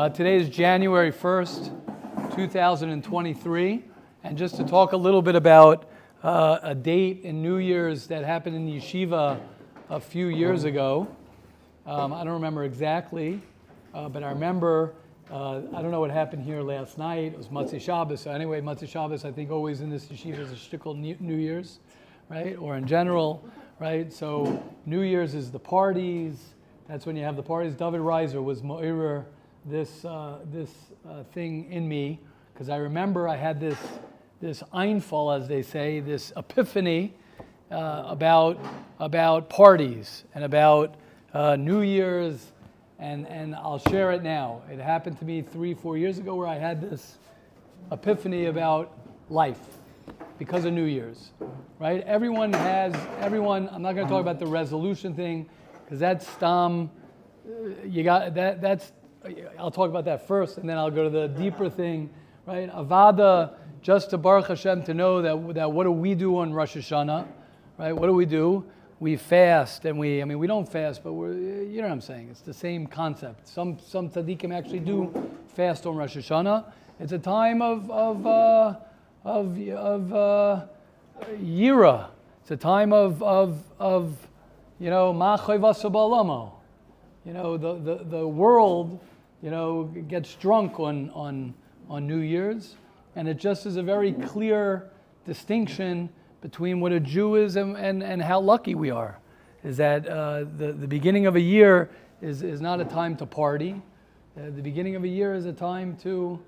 Uh, today is January 1st, 2023. And just to talk a little bit about uh, a date in New Year's that happened in yeshiva a few years ago. Um, I don't remember exactly, uh, but I remember, uh, I don't know what happened here last night. It was Motzei Shabbos. So anyway, Motzei Shabbos, I think always in this yeshiva is a shtickle New Year's, right? Or in general, right? So New Year's is the parties. That's when you have the parties. David Reiser was Mo'irer this, uh, this uh, thing in me because I remember I had this, this Einfall, as they say, this epiphany uh, about, about parties and about uh, New Year's, and, and I'll share it now. It happened to me three, four years ago where I had this epiphany about life because of New Year's, right? Everyone has, everyone, I'm not going to talk about the resolution thing because that's stam. You got that, that's I'll talk about that first, and then I'll go to the deeper thing, right? Avada, just to Baruch Hashem to know that, that what do we do on Rosh Hashanah, right? What do we do? We fast, and we, I mean, we don't fast, but we're, you know what I'm saying? It's the same concept. Some, some tzaddikim actually do fast on Rosh Hashanah. It's a time of, of, uh, of, of uh, yira. It's a time of, of, of you know, ma'choy You know, the, the, the world you know, gets drunk on, on, on New Year's. And it just is a very clear distinction between what a Jew is and, and, and how lucky we are. Is that uh, the, the beginning of a year is, is not a time to party. Uh, the beginning of a year is a time to,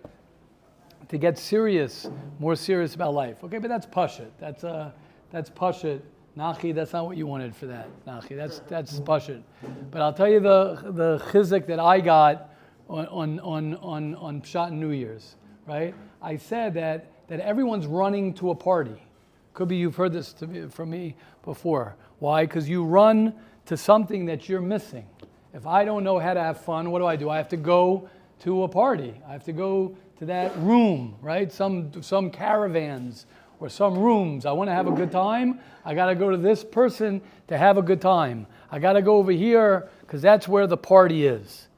to get serious, more serious about life. Okay, but that's Pashit. That's, uh, that's Pashit. Nachi, that's not what you wanted for that. Nachi, that's, that's Pashit. But I'll tell you the, the chizik that I got on, on, on, on Pshat New Year's, right? I said that, that everyone's running to a party. Could be you've heard this me, from me before. Why? Because you run to something that you're missing. If I don't know how to have fun, what do I do? I have to go to a party. I have to go to that room, right? Some, some caravans or some rooms. I want to have a good time. I got to go to this person to have a good time. I got to go over here because that's where the party is.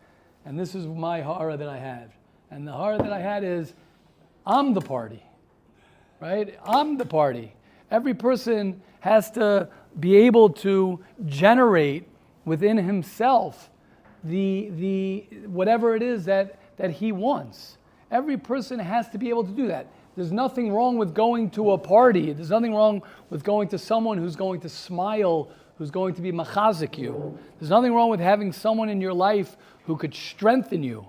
And this is my horror that I had. And the horror that I had is I'm the party, right? I'm the party. Every person has to be able to generate within himself the, the whatever it is that, that he wants. Every person has to be able to do that. There's nothing wrong with going to a party. There's nothing wrong with going to someone who's going to smile who's going to be machazik you. There's nothing wrong with having someone in your life who could strengthen you.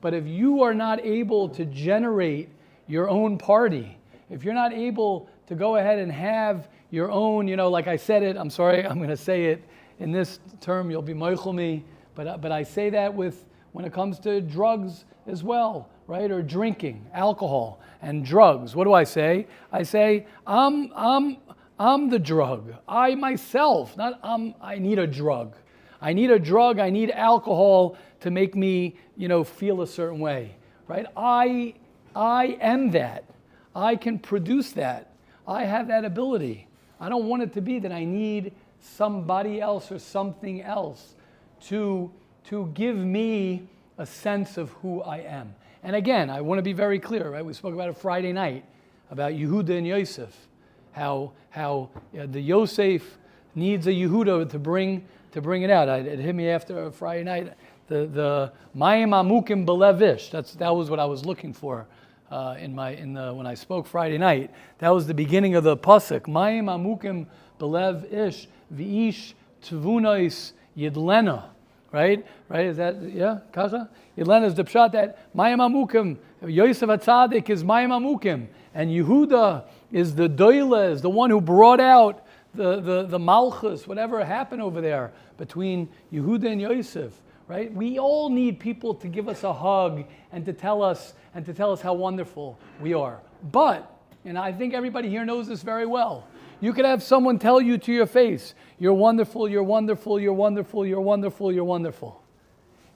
But if you are not able to generate your own party, if you're not able to go ahead and have your own, you know, like I said it, I'm sorry, I'm going to say it in this term, you'll be moichel me, but, but I say that with when it comes to drugs as well, right? Or drinking, alcohol, and drugs. What do I say? I say, I'm, I'm, I'm the drug. I myself, not I'm, I need a drug. I need a drug, I need alcohol to make me, you know, feel a certain way, right? I, I am that. I can produce that. I have that ability. I don't want it to be that I need somebody else or something else to, to give me a sense of who I am. And again, I want to be very clear, right? We spoke about it Friday night about Yehuda and Yosef how, how the Yosef needs a Yehuda to bring, to bring it out. I, it hit me after Friday night. The, the Mayim Amukim Belevish, that's, that was what I was looking for uh, in my, in the, when I spoke Friday night. That was the beginning of the Pasuk. Mayim Amukim Belev Ish, V'ish Tvunois Yidlena. Right? Right? Is that, yeah? Kacha? Yidlena is the pshat that Mayim Amukim, Yosef Atzadik is Mayim Amukim. And Yehuda is the doile, is the one who brought out the, the, the malchus, whatever happened over there between Yehuda and Yosef, right? We all need people to give us a hug and to tell us and to tell us how wonderful we are. But, and I think everybody here knows this very well, you could have someone tell you to your face, you're wonderful, you're wonderful, you're wonderful, you're wonderful, you're wonderful.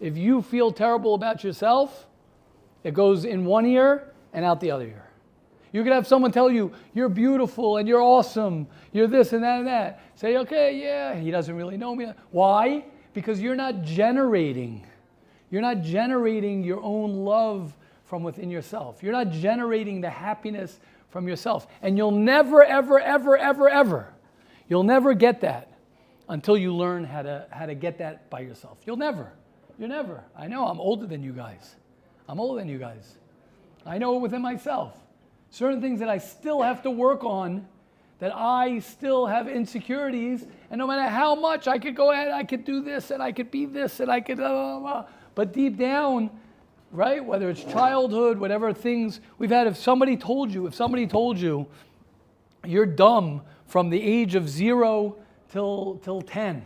If you feel terrible about yourself, it goes in one ear and out the other ear. You could have someone tell you, you're beautiful and you're awesome, you're this and that and that. Say, okay, yeah, he doesn't really know me. Why? Because you're not generating. You're not generating your own love from within yourself. You're not generating the happiness from yourself. And you'll never, ever, ever, ever, ever, you'll never get that until you learn how to, how to get that by yourself. You'll never. You'll never. I know I'm older than you guys. I'm older than you guys. I know it within myself. Certain things that I still have to work on, that I still have insecurities, and no matter how much I could go ahead, I could do this, and I could be this, and I could, blah, blah, blah. but deep down, right, whether it's childhood, whatever things we've had, if somebody told you, if somebody told you you're dumb from the age of zero till, till 10,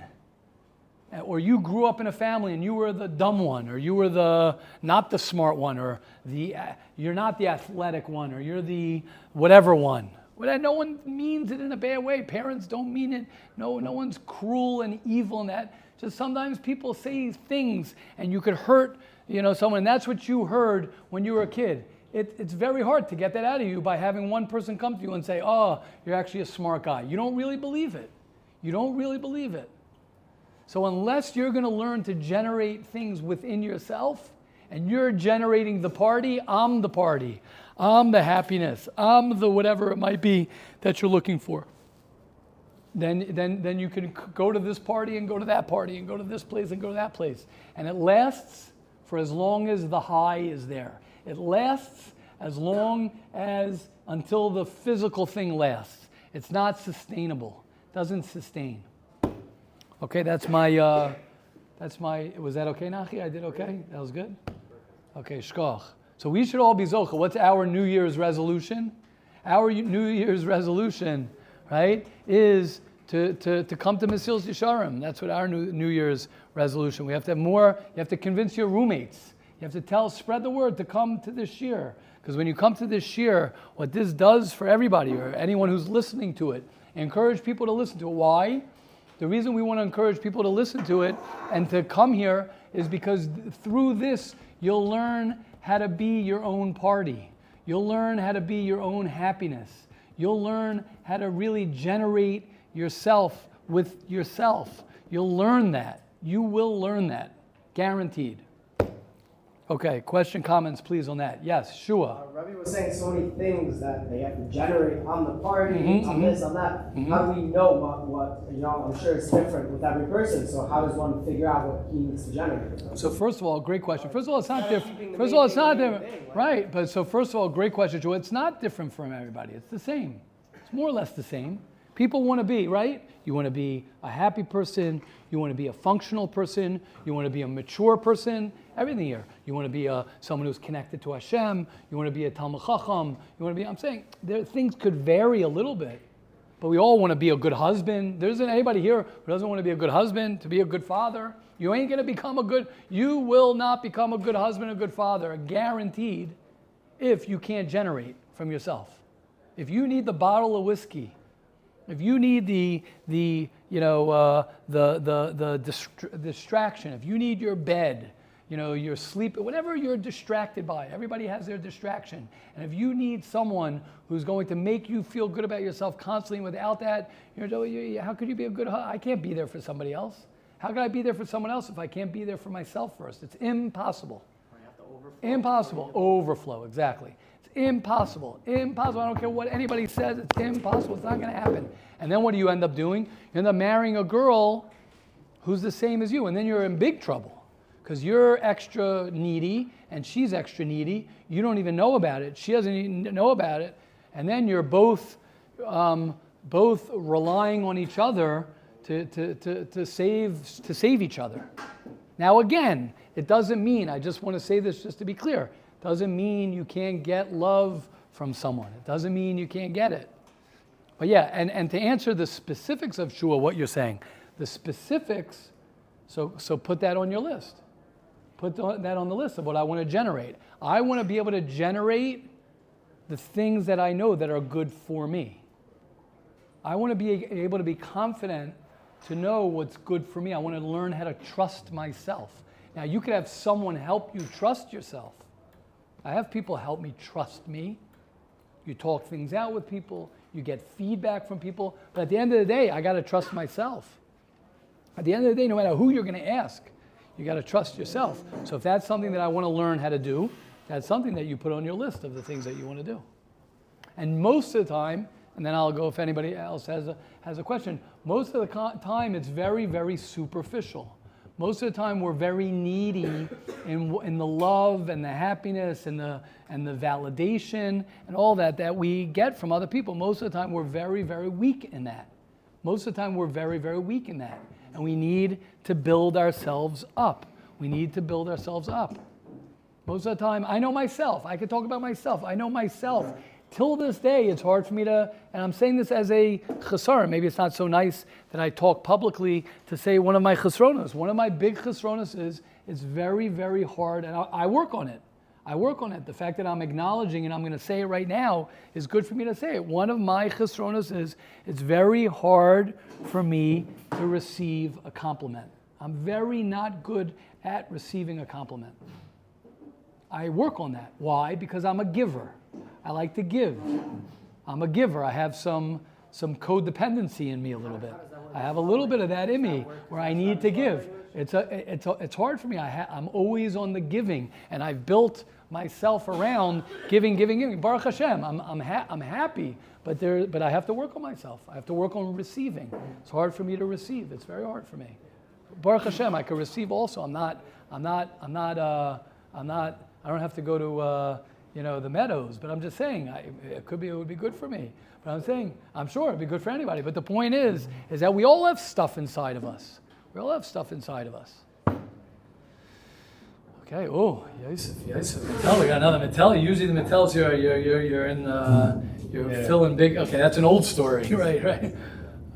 uh, or you grew up in a family and you were the dumb one or you were the not the smart one or the uh, you're not the athletic one or you're the whatever one. Well, uh, no one means it in a bad way. Parents don't mean it. No no one's cruel and evil in that. Just sometimes people say things and you could hurt you know someone that's what you heard when you were a kid it, it's very hard to get that out of you by having one person come to you and say oh you're actually a smart guy you don't really believe it you don't really believe it so, unless you're going to learn to generate things within yourself and you're generating the party, I'm the party. I'm the happiness. I'm the whatever it might be that you're looking for. Then, then, then you can go to this party and go to that party and go to this place and go to that place. And it lasts for as long as the high is there. It lasts as long as until the physical thing lasts. It's not sustainable. It doesn't sustain. Okay, that's my, uh, that's my, was that okay, Nachi? I did okay? That was good? Okay, shkoch. So we should all be zocha. What's our New Year's resolution? Our New Year's resolution, right, is to, to, to come to Mesilas Yesharim. That's what our new, new Year's resolution. We have to have more, you have to convince your roommates. You have to tell, spread the word to come to this year. Because when you come to this year, what this does for everybody or anyone who's listening to it, encourage people to listen to it. Why? The reason we want to encourage people to listen to it and to come here is because through this, you'll learn how to be your own party. You'll learn how to be your own happiness. You'll learn how to really generate yourself with yourself. You'll learn that. You will learn that, guaranteed. Okay, question, comments, please on that. Yes, Shua. Uh, Rabbi was saying so many things that they have to generate on the party, mm-hmm, on mm-hmm. this, on that. Mm-hmm. How do we know what, what, you know, I'm sure it's different with every person, so how does one figure out what he needs to generate? So, first of all, great question. First of all, it's not different. First of all, it's not different. Thing, right, but so first of all, great question, Joe. It's not different from everybody, it's the same. It's more or less the same. People want to be, right? You want to be a happy person, you want to be a functional person, you want to be a mature person, everything here. You want to be a, someone who's connected to Hashem. You want to be a Talmud Chacham. You want to be, I'm saying, there, things could vary a little bit. But we all want to be a good husband. There isn't anybody here who doesn't want to be a good husband, to be a good father. You ain't going to become a good, you will not become a good husband, a good father, guaranteed, if you can't generate from yourself. If you need the bottle of whiskey, if you need the, the you know, uh, the, the, the dist- distraction, if you need your bed, you know, you're sleep, whatever you're distracted by. Everybody has their distraction. And if you need someone who's going to make you feel good about yourself constantly, without that, you're, how could you be a good? I can't be there for somebody else. How can I be there for someone else if I can't be there for myself first? It's impossible. Impossible. Overflow, exactly. It's impossible. Impossible. I don't care what anybody says. It's impossible. It's not going to happen. And then what do you end up doing? You end up marrying a girl who's the same as you, and then you're in big trouble because you're extra needy and she's extra needy. You don't even know about it. She doesn't even know about it. And then you're both, um, both relying on each other to, to, to, to, save, to save each other. Now, again, it doesn't mean, I just want to say this just to be clear, doesn't mean you can't get love from someone. It doesn't mean you can't get it. But yeah, and, and to answer the specifics of Shua, what you're saying, the specifics, so, so put that on your list. Put that on the list of what I want to generate. I want to be able to generate the things that I know that are good for me. I want to be able to be confident to know what's good for me. I want to learn how to trust myself. Now, you could have someone help you trust yourself. I have people help me trust me. You talk things out with people, you get feedback from people, but at the end of the day, I got to trust myself. At the end of the day, no matter who you're going to ask, You got to trust yourself. So if that's something that I want to learn how to do, that's something that you put on your list of the things that you want to do. And most of the time, and then I'll go if anybody else has a, has a question, most of the time it's very, very superficial. Most of the time we're very needy in, in the love and the happiness and the, and the validation and all that that we get from other people. Most of the time we're very, very weak in that. Most of the time we're very, very weak in that. And we need to build ourselves up. We need to build ourselves up. Most of the time, I know myself. I could talk about myself. I know myself. Till this day, it's hard for me to, and I'm saying this as a chesar. Maybe it's not so nice that I talk publicly to say one of my chesronas. One of my big chesronas is it's very, very hard, and I, I work on it. I work on it. The fact that I'm acknowledging and I'm going to say it right now is good for me to say it. One of my chesronas is it's very hard for me to receive a compliment. I'm very not good at receiving a compliment. I work on that. Why? Because I'm a giver. I like to give. I'm a giver. I have some some codependency in me a little bit. I have a little bit of that in me where I need to give. It's a, it's a, it's hard for me. I ha- I'm always on the giving, and I've built myself around giving, giving, giving. Baruch Hashem, I'm, I'm, ha- I'm happy, but there, but I have to work on myself. I have to work on receiving. It's hard for me to receive. It's very hard for me. Baruch Hashem, I can receive also. I'm not, I'm not, I'm not, uh, I'm not. I don't have to go to. Uh, you know, the meadows. But I'm just saying, I, it could be, it would be good for me. But I'm saying, I'm sure it'd be good for anybody. But the point is, is that we all have stuff inside of us. We all have stuff inside of us. Okay. Oh, Yosef, Yosef. Mattel. We got another Mattel. Usually the Mattels here, you're, you're, you're in, uh, you're yeah. filling big. Okay, that's an old story. right, right.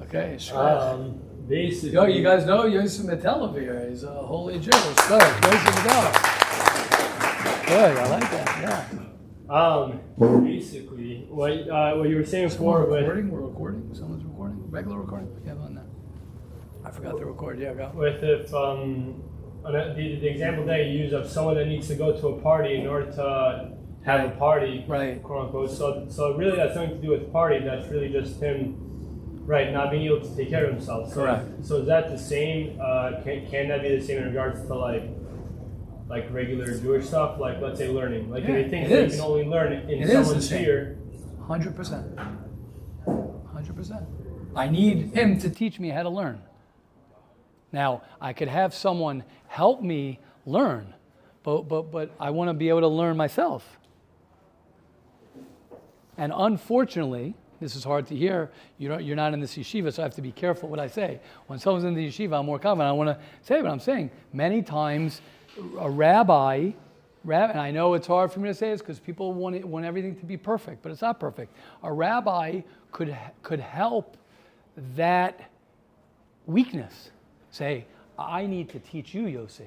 Okay. Sure. Um, basically. Yo, you guys know Yosef Mattel over here. He's a holy Jew. Go. Yosef Mattel. Good. I like that. Yeah. Um, basically, what uh, what you were saying before, but recording, we're recording. Someone's recording, regular recording. Yeah, on that. I forgot to record. Yeah, go. With if um, the, the example that you use of someone that needs to go to a party in order to have a party, right? Quote unquote. So, so really, that's nothing to do with party. That's really just him, right? Not being able to take care of himself. So, Correct. So is that the same? Uh, can can that be the same in regards to like? Like regular Jewish stuff, like let's say learning, like yeah, things that is. you can only learn in it someone's sphere. Hundred percent. Hundred percent. I need him to teach me how to learn. Now I could have someone help me learn, but but but I want to be able to learn myself. And unfortunately, this is hard to hear. You don't, you're not in this yeshiva, so I have to be careful what I say. When someone's in the yeshiva, I'm more confident. I want to say what I'm saying. Many times a rabbi, rab, and I know it's hard for me to say this because people want, it, want everything to be perfect, but it's not perfect. A rabbi could, could help that weakness. Say, I need to teach you, Yosef.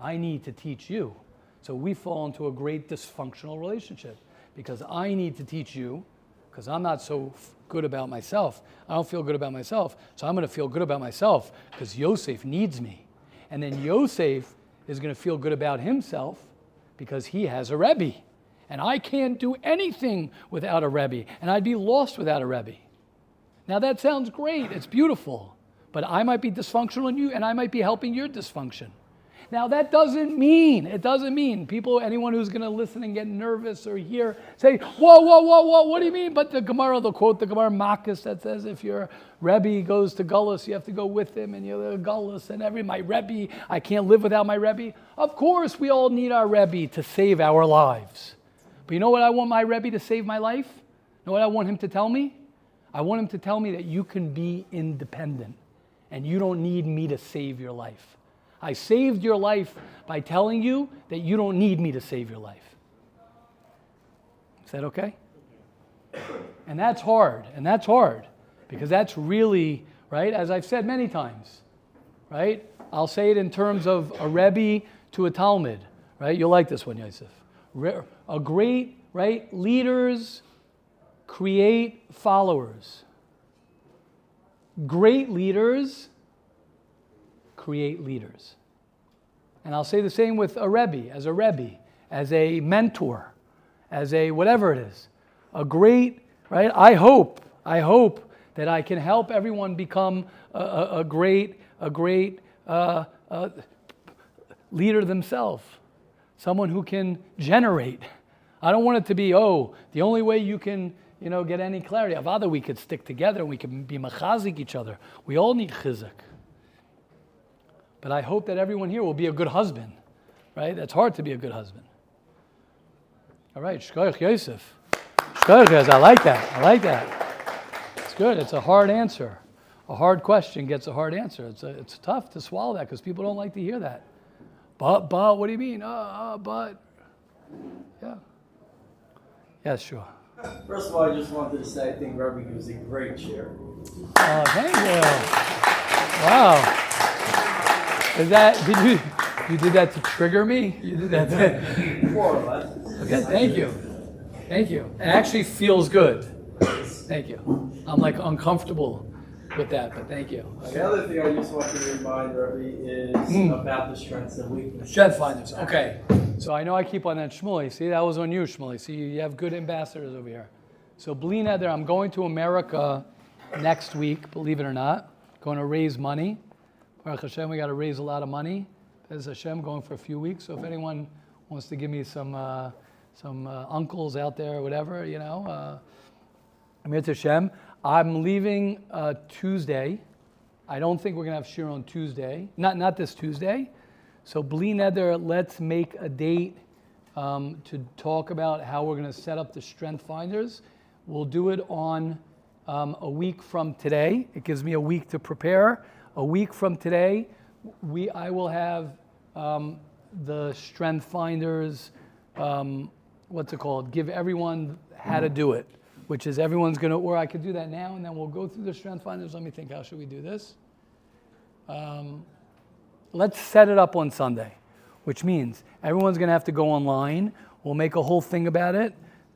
I need to teach you. So we fall into a great dysfunctional relationship because I need to teach you because I'm not so good about myself. I don't feel good about myself. So I'm going to feel good about myself because Yosef needs me. And then Yosef is going to feel good about himself because he has a Rebbe. And I can't do anything without a Rebbe, and I'd be lost without a Rebbe. Now that sounds great, it's beautiful, but I might be dysfunctional in you, and I might be helping your dysfunction. Now, that doesn't mean, it doesn't mean people, anyone who's going to listen and get nervous or hear, say, whoa, whoa, whoa, whoa, what do you mean? But the Gemara, the quote, the Gemara Makkas that says if your Rebbe goes to Gullus, you have to go with him, and you're the Gullus, and every, my Rebbe, I can't live without my Rebbe. Of course, we all need our Rebbe to save our lives. But you know what I want my Rebbe to save my life? You know what I want him to tell me? I want him to tell me that you can be independent and you don't need me to save your life. I saved your life by telling you that you don't need me to save your life. Is that okay? And that's hard, and that's hard because that's really, right, as I've said many times, right? I'll say it in terms of a Rebbe to a Talmud, right? You'll like this one, Yosef. A great, right? Leaders create followers. Great leaders create leaders. And I'll say the same with a Rebbe, as a Rebbe, as a mentor, as a whatever it is. A great, right? I hope, I hope that I can help everyone become a, a, a great, a great uh, uh, leader themselves, someone who can generate. I don't want it to be, oh, the only way you can, you know, get any clarity. Avada, we could stick together and we could be machazik each other. We all need chizuk. But I hope that everyone here will be a good husband, right? That's hard to be a good husband. All right, Shkoyach Yosef. Shkoyach Yosef, I like that. I like that. It's good. It's a hard answer. A hard question gets a hard answer. It's, a, it's tough to swallow that because people don't like to hear that. But, but, what do you mean? Uh, uh, but. Yeah. Yes, sure. First of all, I just wanted to say I think Rebbe was a great chair. Oh, thank you. Wow. Is that, did you, you did that to trigger me? You did that to, More or less. okay, thank you. Thank you. It actually feels good. Thank you. I'm like uncomfortable with that, but thank you. The other thing I just want to remind Rebbe is Hmm. about the strengths and weaknesses. Strength finders. Okay. So I know I keep on that Shmuley. See, that was on you, Shmuley. See, you have good ambassadors over here. So Bli Neder, I'm going to America next week, believe it or not. Going to raise money. Baruch Hashem, we got to raise a lot of money. As Hashem, going for a few weeks. So if anyone wants to give me some uh, some uh, uncles out there or whatever, you know, uh, Amir Hashem. I'm leaving uh, Tuesday. I don't think we're going to have Shir on Tuesday. Not, not this Tuesday. So, Bli Neder, let's make a date um, to talk about how we're going to set up the strength finders. We'll do it on um, a week from today. It gives me a week to prepare. A week from today, we, I will have um, the strength finders, um, what's it called? Give everyone how to do it, which is everyone's to, or I could do that now and then we'll go through the strength finders. Let me think, how should we do this? Um, let's set it up on Sunday, which means everyone's to have to go online. We'll make a whole thing about it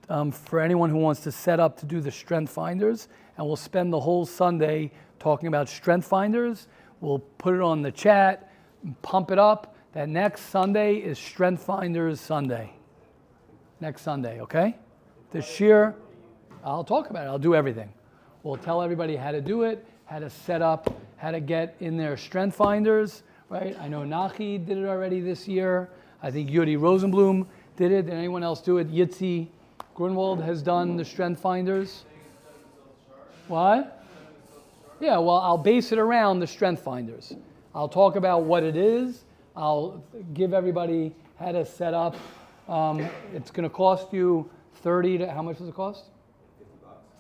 um, for anyone who wants to set up to do the strength finders, and we'll spend the whole Sunday talking about strength finders. We'll put it on the chat, pump it up. That next Sunday is Strength Finders Sunday. Next Sunday, okay? This year, I'll talk about it. I'll do everything. We'll tell everybody how to do it, how to set up, how to get in their strength finders, right? I know Nachi did it already this year. I think Yuri Rosenblum did it. Did anyone else do it? Yitzi Grunwald has done the strength finders. What? Yeah, well, I'll base it around the strength finders. I'll talk about what it is. I'll give everybody how to set up. Um, it's going to cost you 30 to, how much does it cost?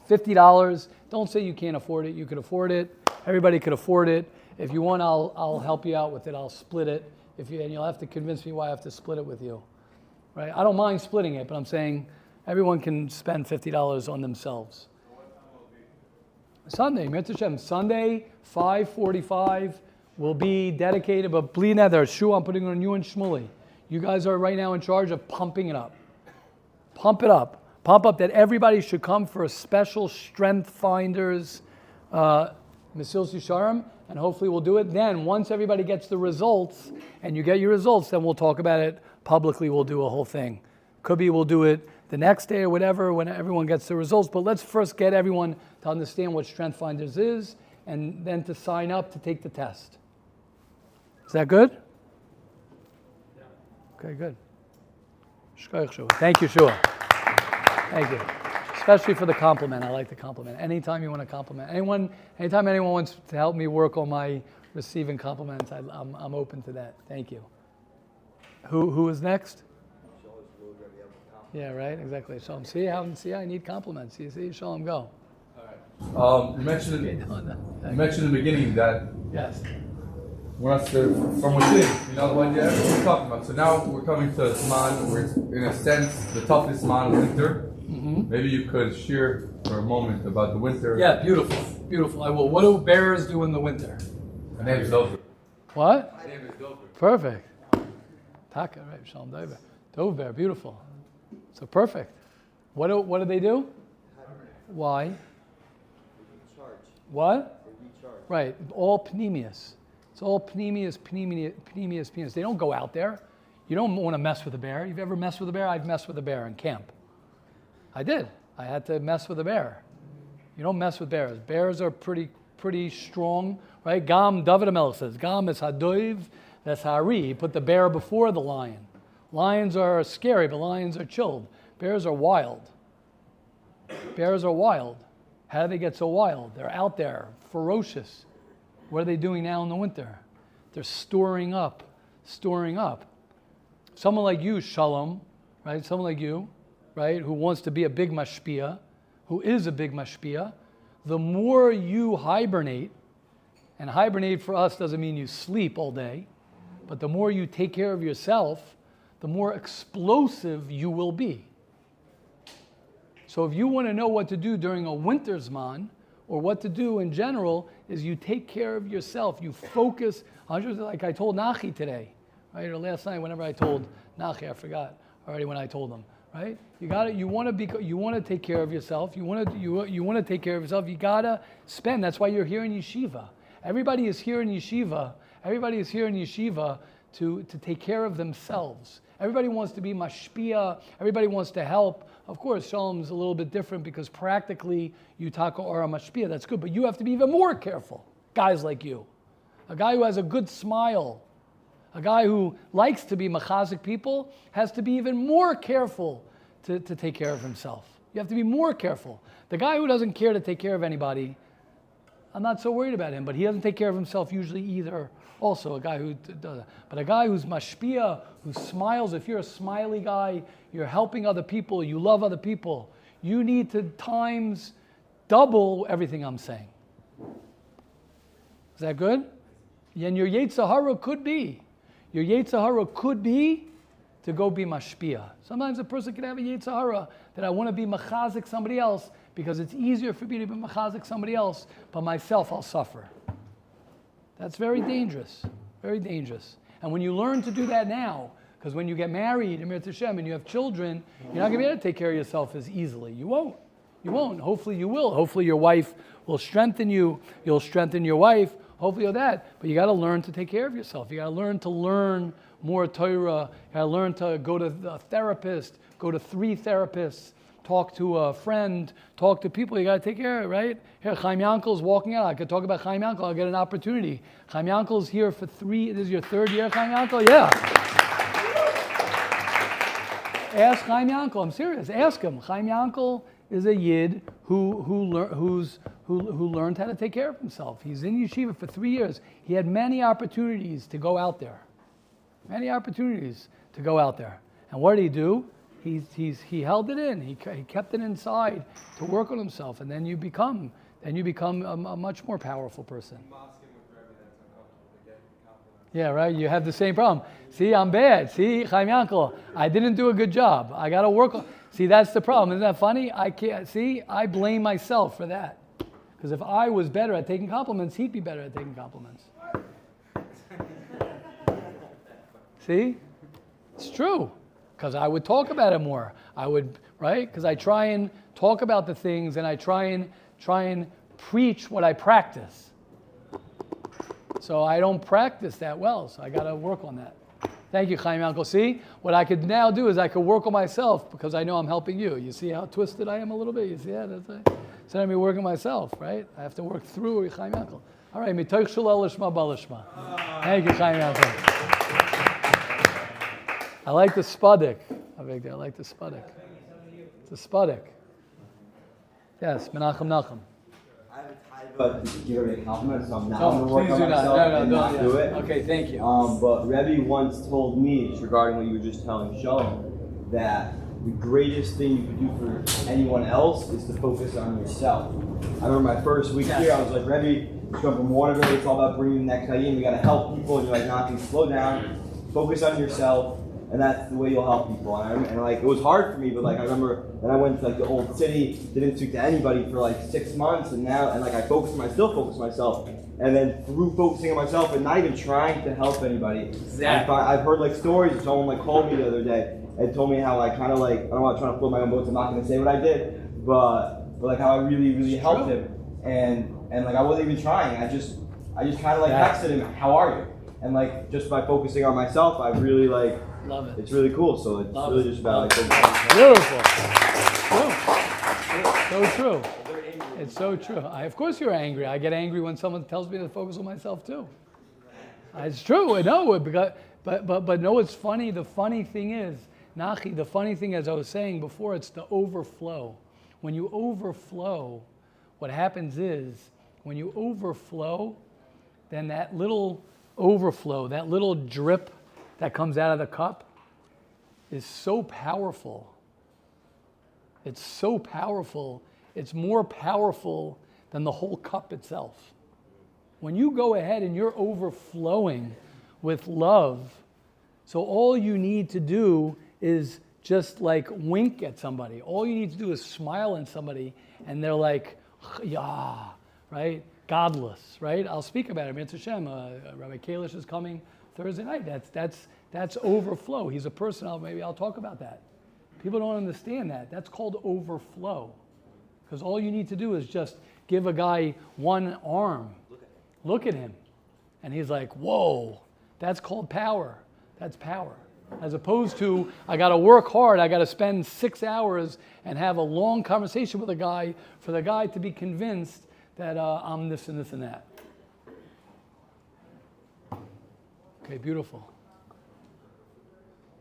$50. Don't say you can't afford it. You can afford it. Everybody could afford it. If you want, I'll, I'll help you out with it. I'll split it. If you, and you'll have to convince me why I have to split it with you. Right? I don't mind splitting it, but I'm saying everyone can spend $50 on themselves. Sunday, Mitzvah. Sunday, 545 will be dedicated, but Bli Neder, Shu, I'm putting on you and Shmuley. You guys are right now in charge of pumping it up. Pump it up. Pump up that everybody should come for a special Strength Finders uh, Sisharim, and hopefully we'll do it. Then, once everybody gets the results, and you get your results, then we'll talk about it publicly. We'll do a whole thing. Could be we'll do it the next day or whatever when everyone gets the results. But let's first get everyone to understand what Strength Finders is, and then to sign up to take the test. Is that good? Okay, good. Thank you, Shua. Thank you. Especially for the compliment. I like the compliment. Anytime you want to compliment anyone, anytime anyone wants to help me work on my receiving compliments, I, I'm, I'm open to that. Thank you. Who, who is next? Yeah, right, exactly. Shalom. See how see I need compliments. You see, Shalom, go. Um, you mentioned Okay, in, no, no. you mentioned in the beginning that Yes. we're not to, from within. You know what yeah, we're talking about. So now we're coming to Zman, where it's in a sense the toughest of winter. Maybe you could share for a moment about the winter. Yeah, beautiful, beautiful. I will. What do bears do in the winter? My name is Dover. What? My name is Dover. Perfect. Taka, right? Shalom Dover. Dover, beautiful. So perfect. What do, what do they do? Why? What? Right. All pneumius. It's all pneumius, pneumius, pneumius. They don't go out there. You don't want to mess with a bear. You've ever messed with a bear? I've messed with a bear in camp. I did. I had to mess with a bear. You don't mess with bears. Bears are pretty pretty strong, right? Gam, David Hamelech says, Gam is hadoiv, That's Hari. He put the bear before the lion. Lions are scary, but lions are chilled. Bears are wild. Bears are wild. How do they get so wild? They're out there, ferocious. What are they doing now in the winter? They're storing up, storing up. Someone like you, Shalom, right? Someone like you, right, who wants to be a big mashpia, who is a big mashpia, the more you hibernate, and hibernate for us doesn't mean you sleep all day, but the more you take care of yourself, the more explosive you will be. So if you want to know what to do during a winter's man, or what to do in general, is you take care of yourself. You focus, like I told Nachi today, right? Or last night, whenever I told Nachi, I forgot already when I told him, right? You got to, you want to be, you want to take care of yourself. You want to, you, you want to take care of yourself. You got to spend. That's why you're here in yeshiva. Everybody is here in yeshiva. Everybody is here in yeshiva to, to take care of themselves. Everybody wants to be mashpia. Everybody wants to help. Of course, shalom's a little bit different because practically you taka or a mashpia. That's good, but you have to be even more careful. Guys like you, a guy who has a good smile, a guy who likes to be machazik people, has to be even more careful to, to take care of himself. You have to be more careful. The guy who doesn't care to take care of anybody, I'm not so worried about him, but he doesn't take care of himself usually either. Also, a guy who does that. But a guy who's mashpia, who smiles, if you're a smiley guy, you're helping other people, you love other people, you need to times double everything I'm saying. Is that good? And your Yetzirah could be, your Yetzirah could be to go be mashpia. Sometimes a person can have a Yetzirah that I want to be machazik somebody else because it's easier for me to be machazik somebody else, but myself I'll suffer. That's very dangerous, very dangerous. And when you learn to do that now, because when you get married, Emir Tashem, and you have children, you're not going to be able to take care of yourself as easily. You won't. You won't. Hopefully you will. Hopefully your wife will strengthen you. You'll strengthen your wife. Hopefully you'll that. But you got to learn to take care of yourself. You got to learn to learn more Torah. You got to learn to go to a therapist, go to three therapists, talk to a friend, talk to people. You got to take care of it, right? Here, Chaim Yankel is walking out. I could talk about Chaim Yankel. I'll get an opportunity. Chaim Yankel is here for three. This is your third year, Chaim Yankel? Yeah. Ask Chaim Yankel. I'm serious. Ask him. Chaim Yankel is a yid who, who, lear, who's, who, who learned how to take care of himself. He's in yeshiva for three years. He had many opportunities to go out there. Many opportunities to go out there. And what did he do? He's, he's, he held it in. He, he kept it inside to work on himself, and then you become, then you become a, a much more powerful person. Yeah, right. You have the same problem. See, I'm bad. See, Chaim Yankel, I didn't do a good job. I got to work. On, see, that's the problem. Isn't that funny? I can't. See, I blame myself for that. Because if I was better at taking compliments, he'd be better at taking compliments. see, it's true because I would talk about it more. I would, right? Because I try and talk about the things and I try and try and preach what I practice. So I don't practice that well, so I got to work on that. Thank you, Chaim Yankel. See, what I could now do is I could work on myself because I know I'm helping you. You see how twisted I am a little bit? You see that? That's right. Of me working on myself, right? I have to work through Chaim Yankel. All right, mitoch shalal balishma. Thank you, Chaim Yankel. I like the spudik. I like the spudik. It's a spudik. Yes, Menachem to give her a so I'm not no, going to work on myself no, no, not do it. Okay, thank you. Um, but Rebbe once told me, regarding what you were just telling Shalom, that the greatest thing you could do for anyone else is to focus on yourself. I remember my first week yes. here, I was like, Rebbe, come from Waterbury, it's all about bringing the next. We got to help people. And you're like, Nothing. slow down, focus on yourself and that's the way you'll help people. And, I, and like it was hard for me, but like I remember then I went to like the old city, didn't speak to anybody for like six months, and now and like I focused on myself, focused myself, and then through focusing on myself and not even trying to help anybody, exactly. I've, I've heard like stories. Someone like called me the other day and told me how I kind of like I don't want to try to float my own boat. So I'm not going to say what I did, but but like how I really really it's helped true. him, and and like I wasn't even trying. I just I just kind of like yeah. texted him, "How are you?" And like just by focusing on myself, I really like Love it. It's really cool. So it's Love really it. just about like beautiful. True. So true. It's so true. I, of course, you're angry. I get angry when someone tells me to focus on myself too. It's true. I know. Because, but, but, but no, it's funny. The funny thing is, Nachi, the funny thing, as I was saying before, it's the overflow. When you overflow, what happens is, when you overflow, then that little overflow, that little drip that comes out of the cup is so powerful. It's so powerful. It's more powerful than the whole cup itself. When you go ahead and you're overflowing with love, so all you need to do is just like wink at somebody. All you need to do is smile at somebody, and they're like, yeah, right? Godless, right? I'll speak about it. Mitzvah Hashem, uh, Rabbi Kalish is coming Thursday night. That's, that's, that's overflow. He's a person, I'll, maybe I'll talk about that. People don't understand that. That's called overflow. Because all you need to do is just give a guy one arm. Look at him. And he's like, whoa, that's called power. That's power. As opposed to, I got to work hard, I got to spend six hours and have a long conversation with a guy for the guy to be convinced that uh, I'm this and this and that. Okay, beautiful.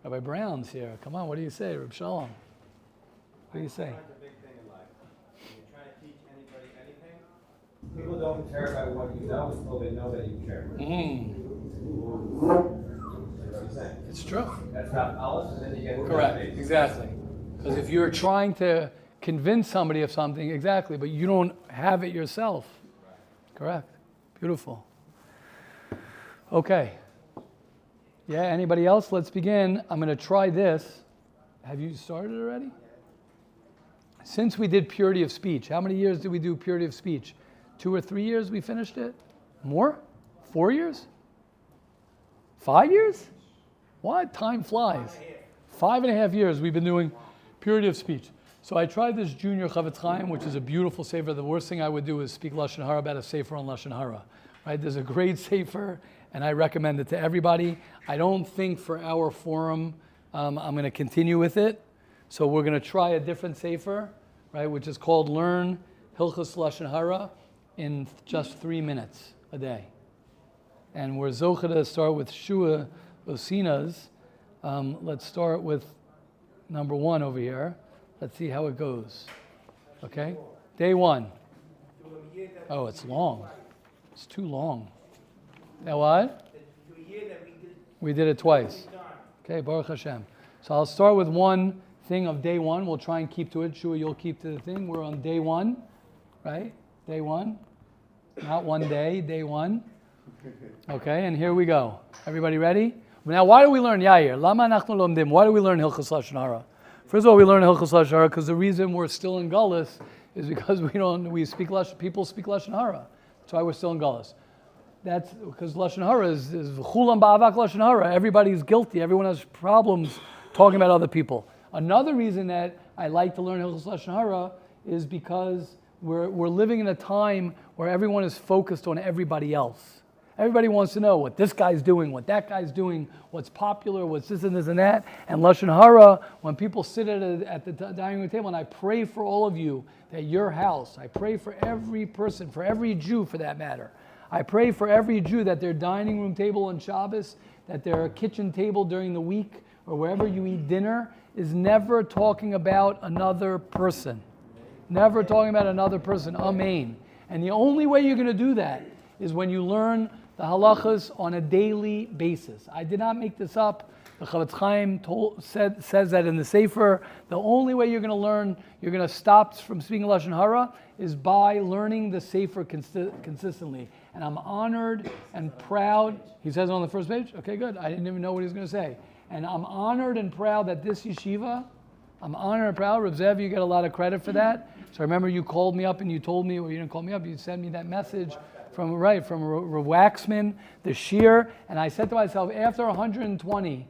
Rabbi Brown's here. Come on, what do you say, Reb Shalom? What do you say? People don't care about what you know until they know that you care. Mm, You know what I'm saying? it's true. That's knowledge, and then you get Correct, exactly. Because if you're trying to convince somebody of something, exactly, but you don't have it yourself. Correct. Beautiful. Okay. Yeah, anybody else? Let's begin. I'm going to try this. Have you started already? Since we did purity of speech, how many years did we do purity of speech? Two or three years we finished it? More? Four years? Five years? What? Time flies. Five and a half years we've been doing purity of speech. So I tried this junior Chafetz Chaim, which is a beautiful sefer. The worst thing I would do is speak Lashon Hara about a sefer on Lashon Hara. Right? There's a great sefer, and I recommend it to everybody. I don't think for our forum um, I'm going to continue with it. So we're going to try a different sefer, right, which is called Learn Hilchas Lashon Hara in just three minutes a day. And we're zocha to start with Shua Osinas. Um, let's start with number one over here. Let's see how it goes. Okay? Day one. Oh, it's long. It's too long. Now what? We did it twice. Okay, Baruch Hashem. So I'll start with one thing of day one. We'll try and keep to it. Shua, you'll keep to the thing. We're on day one, right? Day one. Not one day, day one. Okay, and here we go. Everybody ready? Now, why do we learn Yair? Lama nachnu? Why do we learn Hilchas Lashon Hara? First of all, we learn Hilchas Lashon Hara because the reason we're still in Gullus is because we don't we speak Lashon, people speak Lashon Hara. That's why we're still in Gullus. That's because Lashon Hara is, is ba'avak Lashon Hara. Everybody's guilty. Everyone has problems talking about other people. Another reason that I like to learn Hilchas Lashon Hara is because we're, we're living in a time where everyone is focused on everybody else. Everybody wants to know what this guy's doing, what that guy's doing, what's popular, what's this and this and that. And Lashon Hara, when people sit at, a, at the dining room table, and I pray for all of you that your house, I pray for every person, for every Jew for that matter. I pray for every Jew that their dining room table on Shabbos, that their kitchen table during the week, or wherever you eat dinner, is never talking about another person. Never talking about another person. Amen. And the only way you're going to do that is when you learn the halachas on a daily basis. I did not make this up. The Chafetz Chaim told, said, says that in the Sefer. The only way you're going to learn, you're going to stop from speaking Lashon Hara, is by learning the Sefer consi- consistently. And I'm honored and proud. He says on the first page? Okay, good. I didn't even know what he was going to say. And I'm honored and proud that this yeshiva, I'm honored and proud. Rav Zev, you get a lot of credit for that. So I remember you called me up and you told me, or you didn't call me up, you sent me that message from right from R- Waxman, the shear, and I said to myself, after 120,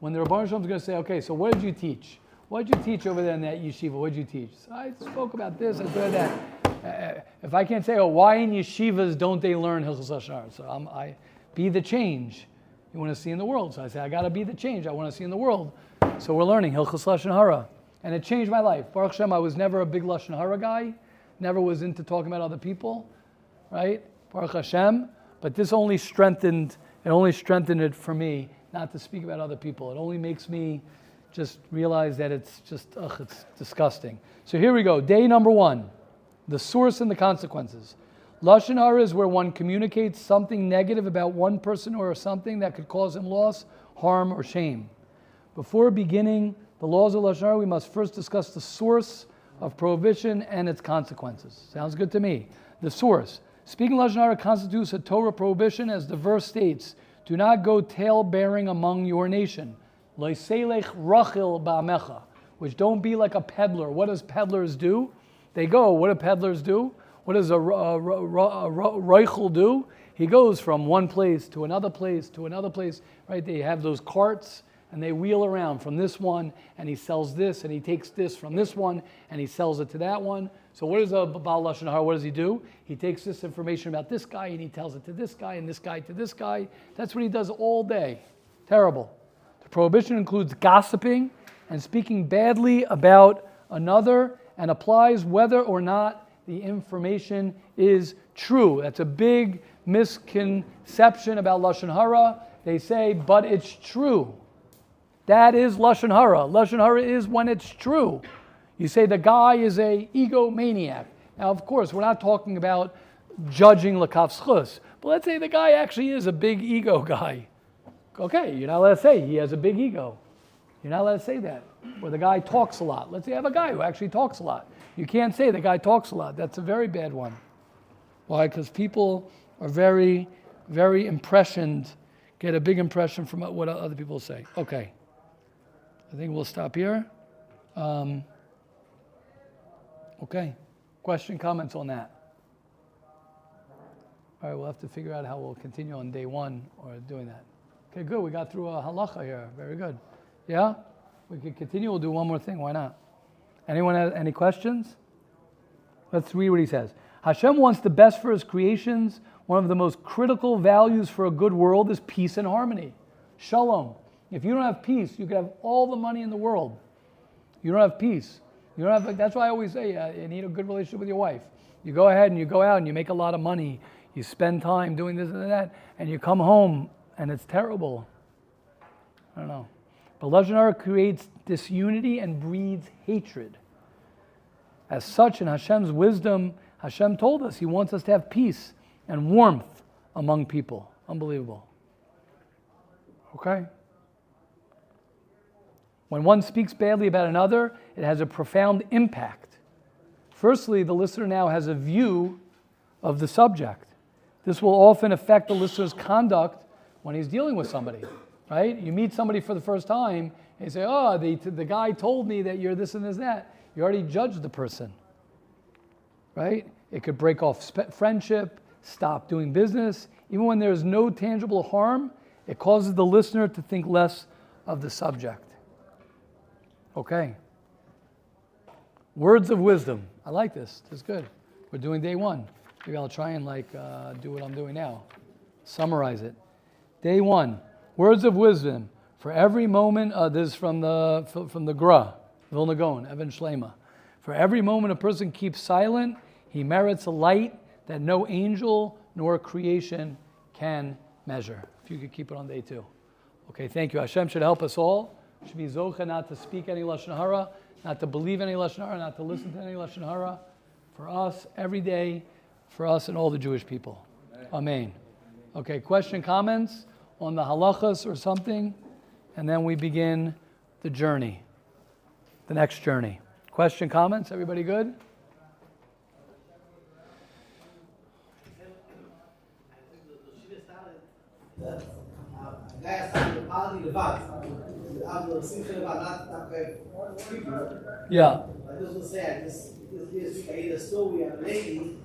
when the Rabban Shalom is going to say, okay, so what did you teach? What did you teach over there in that yeshiva? What did you teach? So I spoke about this, I said that. Uh, if I can't say, oh, why in yeshivas don't they learn Hilchos Hashar? So I'm, I be the change you want to see in the world. So I say, I got to be the change I want to see in the world. So we're learning Hilchos Lashon Hara, and it changed my life. Baruch Hashem, I was never a big Lashon Hara guy, never was into talking about other people, right? Baruch Hashem. But this only strengthened it only strengthened it for me not to speak about other people. It only makes me just realize that it's just, ugh, it's disgusting. So here we go. Day number one the source and the consequences. Lashon hara is where one communicates something negative about one person or something that could cause him loss, harm, or shame. Before beginning the laws of Lashon hara, we must first discuss the source of prohibition and its consequences. Sounds good to me. The source. Speaking Lashon hara constitutes a Torah prohibition as the verse states, do not go tale bearing among your nation. Loiselech rachil ba'amecha, which don't be like a peddler. What does peddlers do? They go. What do peddlers do? What does a, a, a, a reichel do? He goes from one place to another place to another place, right? They have those carts and they wheel around from this one and he sells this and he takes this from this one and he sells it to that one. So what does a Baal Lashon Hara, what does he do? He takes this information about this guy and he tells it to this guy and this guy to this guy. That's what he does all day. Terrible. The prohibition includes gossiping and speaking badly about another and applies whether or not the information is true. That's a big misconception about Lashon Hara. They say, but it's true. That is Lashon Hara. Lashon Hara is when it's true. You say the guy is a egomaniac. Now, of course, we're not talking about judging l'kaf zechus, but let's say the guy actually is a big ego guy. Okay, you're not allowed to say he has a big ego. You're not allowed to say that. Or the guy talks a lot. Let's say you have a guy who actually talks a lot. You can't say the guy talks a lot. That's a very bad one. Why? Because people are very, very impressioned, get a big impression from what other people say. Okay. I think we'll stop here. Um, okay. Question, comments on that? All right, we'll have to figure out how we'll continue on day one or doing that. Okay, good. We got through a halacha here. Very good. Yeah? We can continue. We'll do one more thing. Why not? Anyone have any questions? Let's read what he says. Hashem wants the best for his creations. One of the most critical values for a good world is peace and harmony. Shalom. If you don't have peace, you could have all the money in the world. You don't have peace. You don't have. That's why I always say uh, you need a good relationship with your wife. You go ahead and you go out and you make a lot of money. You spend time doing this and that, and you come home and it's terrible. I don't know. But Lashon creates disunity and breeds hatred. As such, in Hashem's wisdom, Hashem told us He wants us to have peace and warmth among people. Unbelievable. Okay? When one speaks badly about another, it has a profound impact. Firstly, the listener now has a view of the subject. This will often affect the listener's conduct when he's dealing with somebody, right? You meet somebody for the first time, and you say, Oh, the, the guy told me that you're this and this and that. You already judged the person, right? It could break off friendship, stop doing business. Even when there's no tangible harm, it causes the listener to think less of the subject. Okay. Words of wisdom. I like this. This is good. We're doing day one. Maybe I'll try and like uh, do what I'm doing now. Summarize it. Day one. Words of wisdom. For every moment, uh, this is from the from the Gra, Vilna Gaon, Even Shleimah. For every moment a person keeps silent, he merits a light that no angel nor creation can measure. If you could keep it on day two. Okay, thank you. Hashem should help us all should be zocha not to speak any lashon hara, not to believe any lashon hara, not to listen to any lashon hara. For us, every day, for us and all the Jewish people. Amen. Okay, question, comments on the halachas or something, and then we begin the journey, the next journey. Question, comments? Everybody good? Yeah. I just want to say, this, week I a story of a lady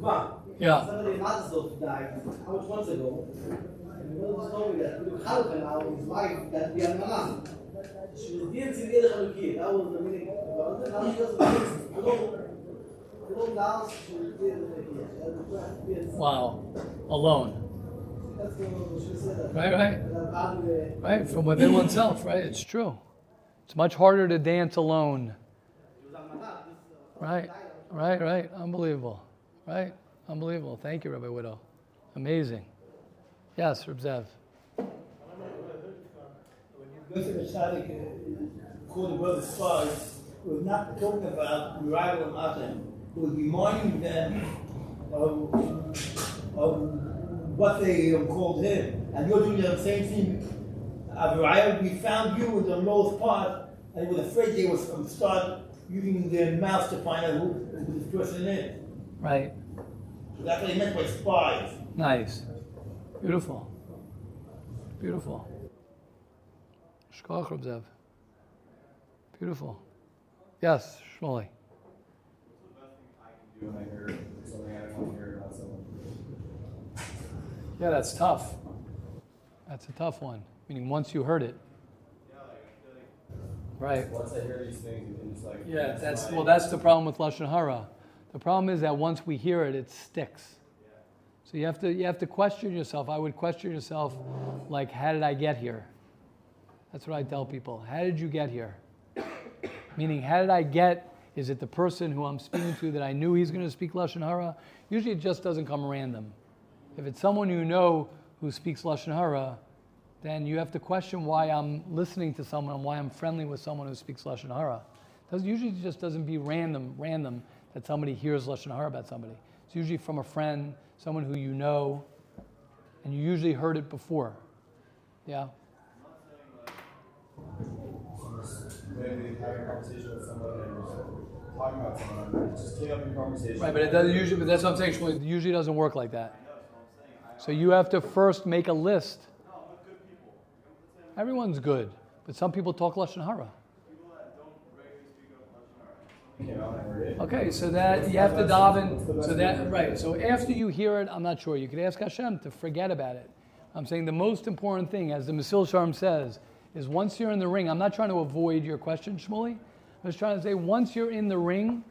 a. Yeah. Somebody mother's died, how much months ago? Told me that Luke Halka now, his wife, that we are Malam. She was the meaning. But now she doesn't dance. Alone. Alone Wow. Alone. Right, right. Right, from within oneself, right? It's true. It's much harder to dance alone. Right, right, right. Unbelievable. Right? Unbelievable. Thank you, Rabbi Widow. Amazing. Yes, Reb Zev. When you go to the uh, call the brothers spies, we're not talking about Uriah and Atem. We're reminding them of, of what they called him. And you're doing the same thing. Uriah, we found you in the lowest part, and we were afraid they would start using their mouths to find out who, who this person is. Right. So that's what he meant by spies. Nice. Beautiful. Beautiful. Zev. Beautiful. Yes, Shmuley. Do when I hear something I don't want to hear about someone. Yeah, that's tough. That's a tough one. Meaning once you heard it. Right. Once I hear these things, just like. Yeah, that's my- well. That's the problem with lashon hara. The problem is that once we hear it, it sticks. So you have to you have to question yourself. I would question yourself, like, how did I get here? That's what I tell people. How did you get here? Meaning, how did I get? Is it the person who I'm speaking to that I knew he's going to speak lashon hara? Usually, it just doesn't come random. If it's someone you know who speaks lashon hara, then you have to question why I'm listening to someone and why I'm friendly with someone who speaks lashon hara. Doesn't usually it just doesn't be random random that somebody hears lashon hara about somebody. It's usually from a friend, someone who you know, and you usually heard it before. Yeah. Maybe having a conversation with someone and talking about someone, just take up your conversation. Right, but it doesn't usually. But that's what I'm saying. Shmuel, It usually doesn't work like that. So you have to first make a list. No, good people. Everyone's good, but some people talk lashon hara. You know, and I heard it. Okay, so that you have to daven. So that right. So after you hear it, I'm not sure. You could ask Hashem to forget about it. I'm saying the most important thing, as the Mesilas Yesharim says, is once you're in the ring. I'm not trying to avoid your question, Shmuley. I was trying to say once you're in the ring,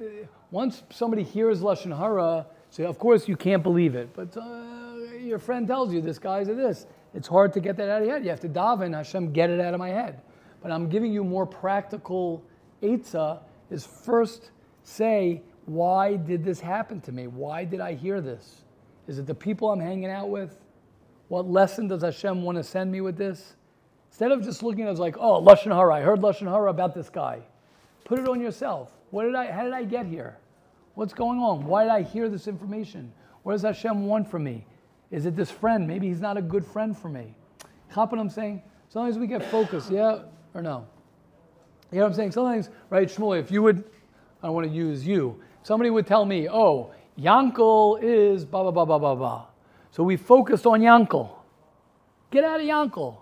uh, once somebody hears lashon hara, so of course you can't believe it, but uh, your friend tells you this guy's a this. It's hard to get that out of your head. You have to daven, Hashem, get it out of my head. But I'm giving you more practical Eitzah is first say, why did this happen to me? Why did I hear this? Is it the people I'm hanging out with? What lesson does Hashem want to send me with this? Instead of just looking at it like, oh, Lashon Hara, I heard Lashon Hara about this guy. Put it on yourself. What did I, how did I get here? What's going on? Why did I hear this information? What does Hashem want from me? Is it this friend? Maybe he's not a good friend for me. Cop what I'm saying? As long as we get focused, yeah or no? You know what I'm saying? Sometimes, right, Shmuel, if you would, I want to use you, somebody would tell me, oh, Yankel is blah, blah, blah, blah, blah, blah. So we focused on Yankel. Get out of Yankel.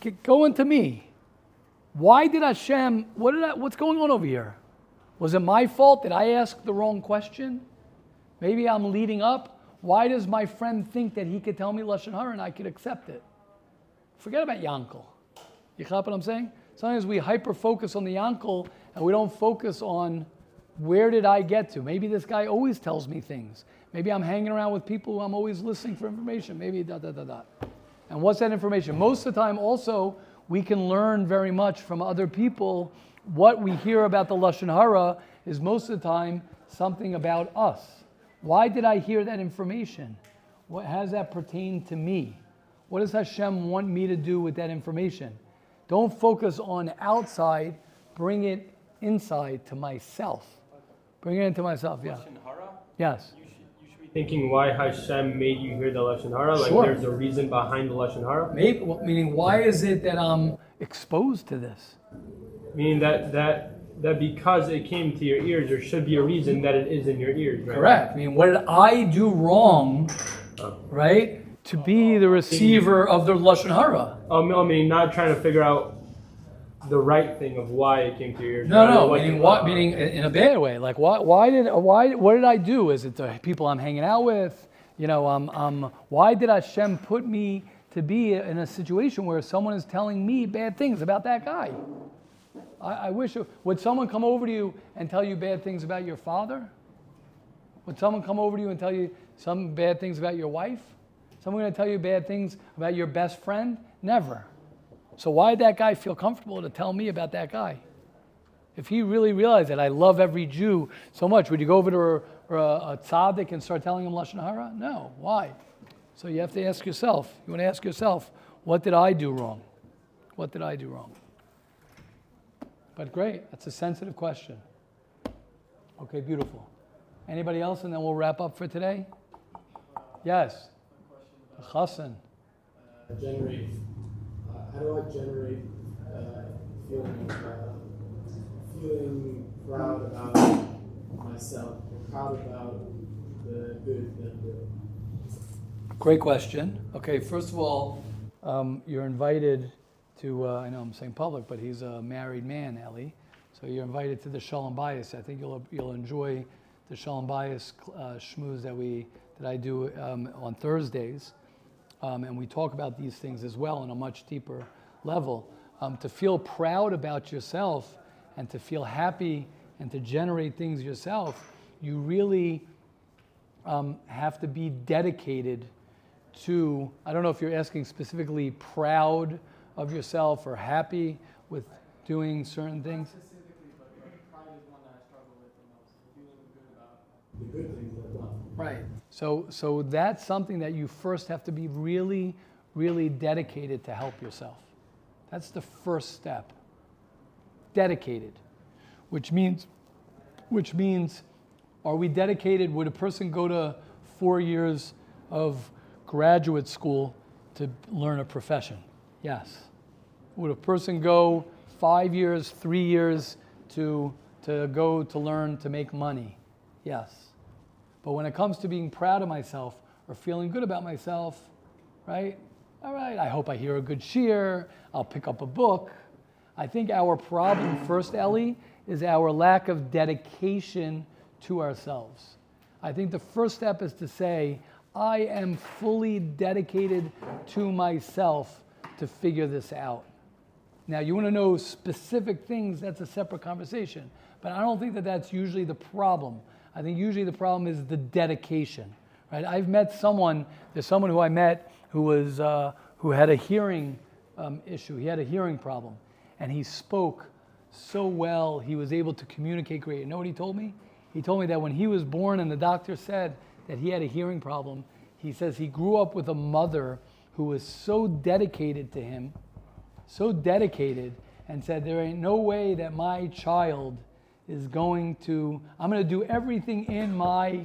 Get, go into me. Why did Hashem, what did I, what's going on over here? Was it my fault? Did I ask the wrong question? Maybe I'm leading up. Why does my friend think that he could tell me Lashon Hara and I could accept it? Forget about Yankel. You caught what I'm saying? Sometimes we hyper focus on the Yankel and we don't focus on where did I get to? Maybe this guy always tells me things. Maybe I'm hanging around with people who I'm always listening for information. Maybe da da da da. And what's that information? Most of the time, also, we can learn very much from other people. What we hear about the Lashon Hara is most of the time something about us. Why did I hear that information? What, does that pertain to me? What does Hashem want me to do with that information? Don't focus on outside, bring it inside to myself. Bring it into myself, yeah. Yes. You should, you should be thinking why Hashem made you hear the lashon hara, like Sure. there's a reason behind the lashon hara. Maybe, well, meaning, why is it that I'm exposed to this? Meaning that that that because it came to your ears, there should be a reason that it is in your ears, right? Correct. I mean, what did I do wrong, right, to be the receiver of the lashon hara? Um, I mean, not trying to figure out the right thing of why it came to your ears. No, no. What Meaning, what? Meaning in a bad way. Like, why? Why did? Why? What did I do? Is it the people I'm hanging out with? You know, um, um, why did Hashem put me to be in a situation where someone is telling me bad things about that guy? I, I wish. Would someone come over to you and tell you bad things about your father? Would someone come over to you and tell you some bad things about your wife? Someone going to tell you bad things about your best friend? Never. So why did that guy feel comfortable to tell me about that guy? If he really realized that I love every Jew so much, would you go over to a, a, uh, a tzaddik and start telling him lashon hara? No. Why? So you have to ask yourself, you want to ask yourself, what did I do wrong? What did I do wrong? But great, that's a sensitive question. Okay, beautiful. Anybody else, and then we'll wrap up for today? Yes. Hassan. Uh, generate. Uh, how do I generate uh, feeling uh, feeling proud about myself, proud about the good that I'm doing? Great question. Okay, first of all, um, you're invited to, uh, I know I'm saying public, but he's a married man, Ellie. So you're invited to the Shalom Bayis. I think you'll, you'll enjoy the Shalom Bayis uh, schmooze that, we, that I do um, on Thursdays. Um, and we talk about these things as well on a much deeper level. Um, to feel proud about yourself and to feel happy and to generate things yourself, you really um, have to be dedicated to, I don't know if you're asking specifically proud of yourself or happy with doing certain things. Specifically, but pride is one that I struggle with the most. Feeling good Right. So, so that's something that you first have to be really, really dedicated to help yourself. That's the first step. Dedicated, which means, which means, are we dedicated? Would a person go to four years of graduate school to learn a profession? Yes. Would a person go five years, three years to, to go to learn to make money? Yes. But when it comes to being proud of myself or feeling good about myself, right? All right, I hope I hear a good cheer. I'll pick up a book. I think our problem first, Ellie, is our lack of dedication to ourselves. I think the first step is to say, I am fully dedicated to myself to figure this out. Now, you want to know specific things, that's a separate conversation. But I don't think that that's usually the problem. I think usually the problem is the dedication. Right? I've met someone, there's someone who I met who, was, uh, who had a hearing um, issue, he had a hearing problem. And he spoke so well, he was able to communicate great. You know what he told me? He told me that when he was born and the doctor said that he had a hearing problem, he says he grew up with a mother who was so dedicated to him, so dedicated, and said, There ain't no way that my child is going to, I'm going to do everything in my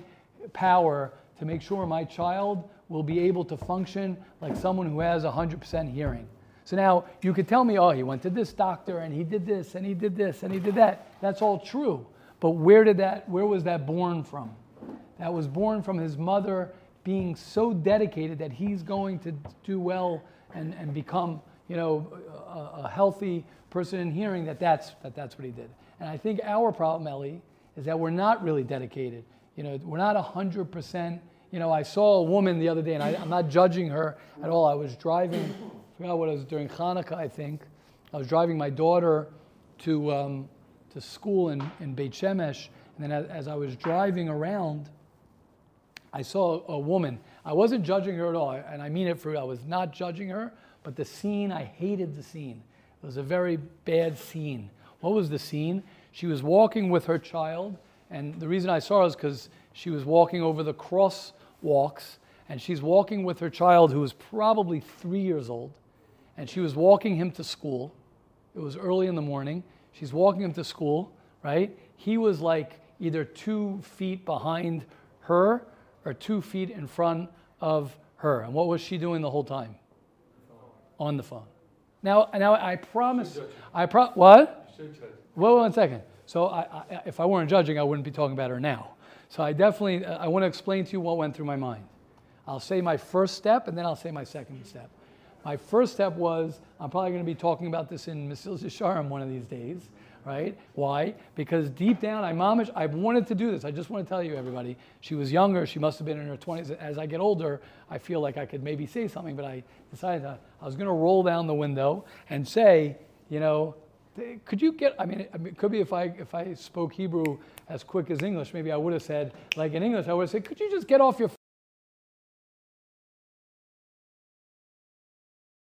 power to make sure my child will be able to function like someone who has 100% hearing. So now you could tell me, oh, he went to this doctor and he did this and he did this and he did that. That's all true. But where did that, where was that born from? That was born from his mother being so dedicated that he's going to do well and, and become, you know, a, a healthy person in hearing that that's, that that's what he did. And I think our problem, Ellie, is that we're not really dedicated. You know, we're not 100%. You know, I saw a woman the other day, and I, am not judging her at all. I was driving, I forgot what it was, during Hanukkah, I think. I was driving my daughter to, um, to school in, in Beit Shemesh, and then as, as I was driving around, I saw a woman. I wasn't judging her at all, and I mean it for I was not judging her, but the scene, I hated the scene. It was a very bad scene. What was the scene? She was walking with her child, and the reason I saw her is because she was walking over the crosswalks, and she's walking with her child who was probably three years old, and she was walking him to school. It was early in the morning. She's walking him to school, right? He was like either two feet behind her or two feet in front of her. And what was she doing the whole time? On the phone. Now, now I promise. I pro. What? Well, one second. So, I, I, if I weren't judging, I wouldn't be talking about her now. So, I definitely uh, I want to explain to you what went through my mind. I'll say my first step, and then I'll say my second step. My first step was I'm probably going to be talking about this in Mesilas Yesharim one of these days, right? Why? Because deep down, I momish, I wanted to do this. I just want to tell you, everybody, she was younger. She must have been in her 20s. As I get older, I feel like I could maybe say something, but I decided I was going to roll down the window and say, you know, could you get, I mean, it could be if I, if I spoke Hebrew as quick as English, maybe I would have said, like in English, I would have said, could you just get off your